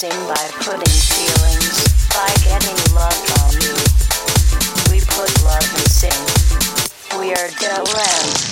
sin by putting feelings, by getting love on you. We put love in sin. We are Delend.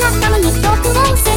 のために一つ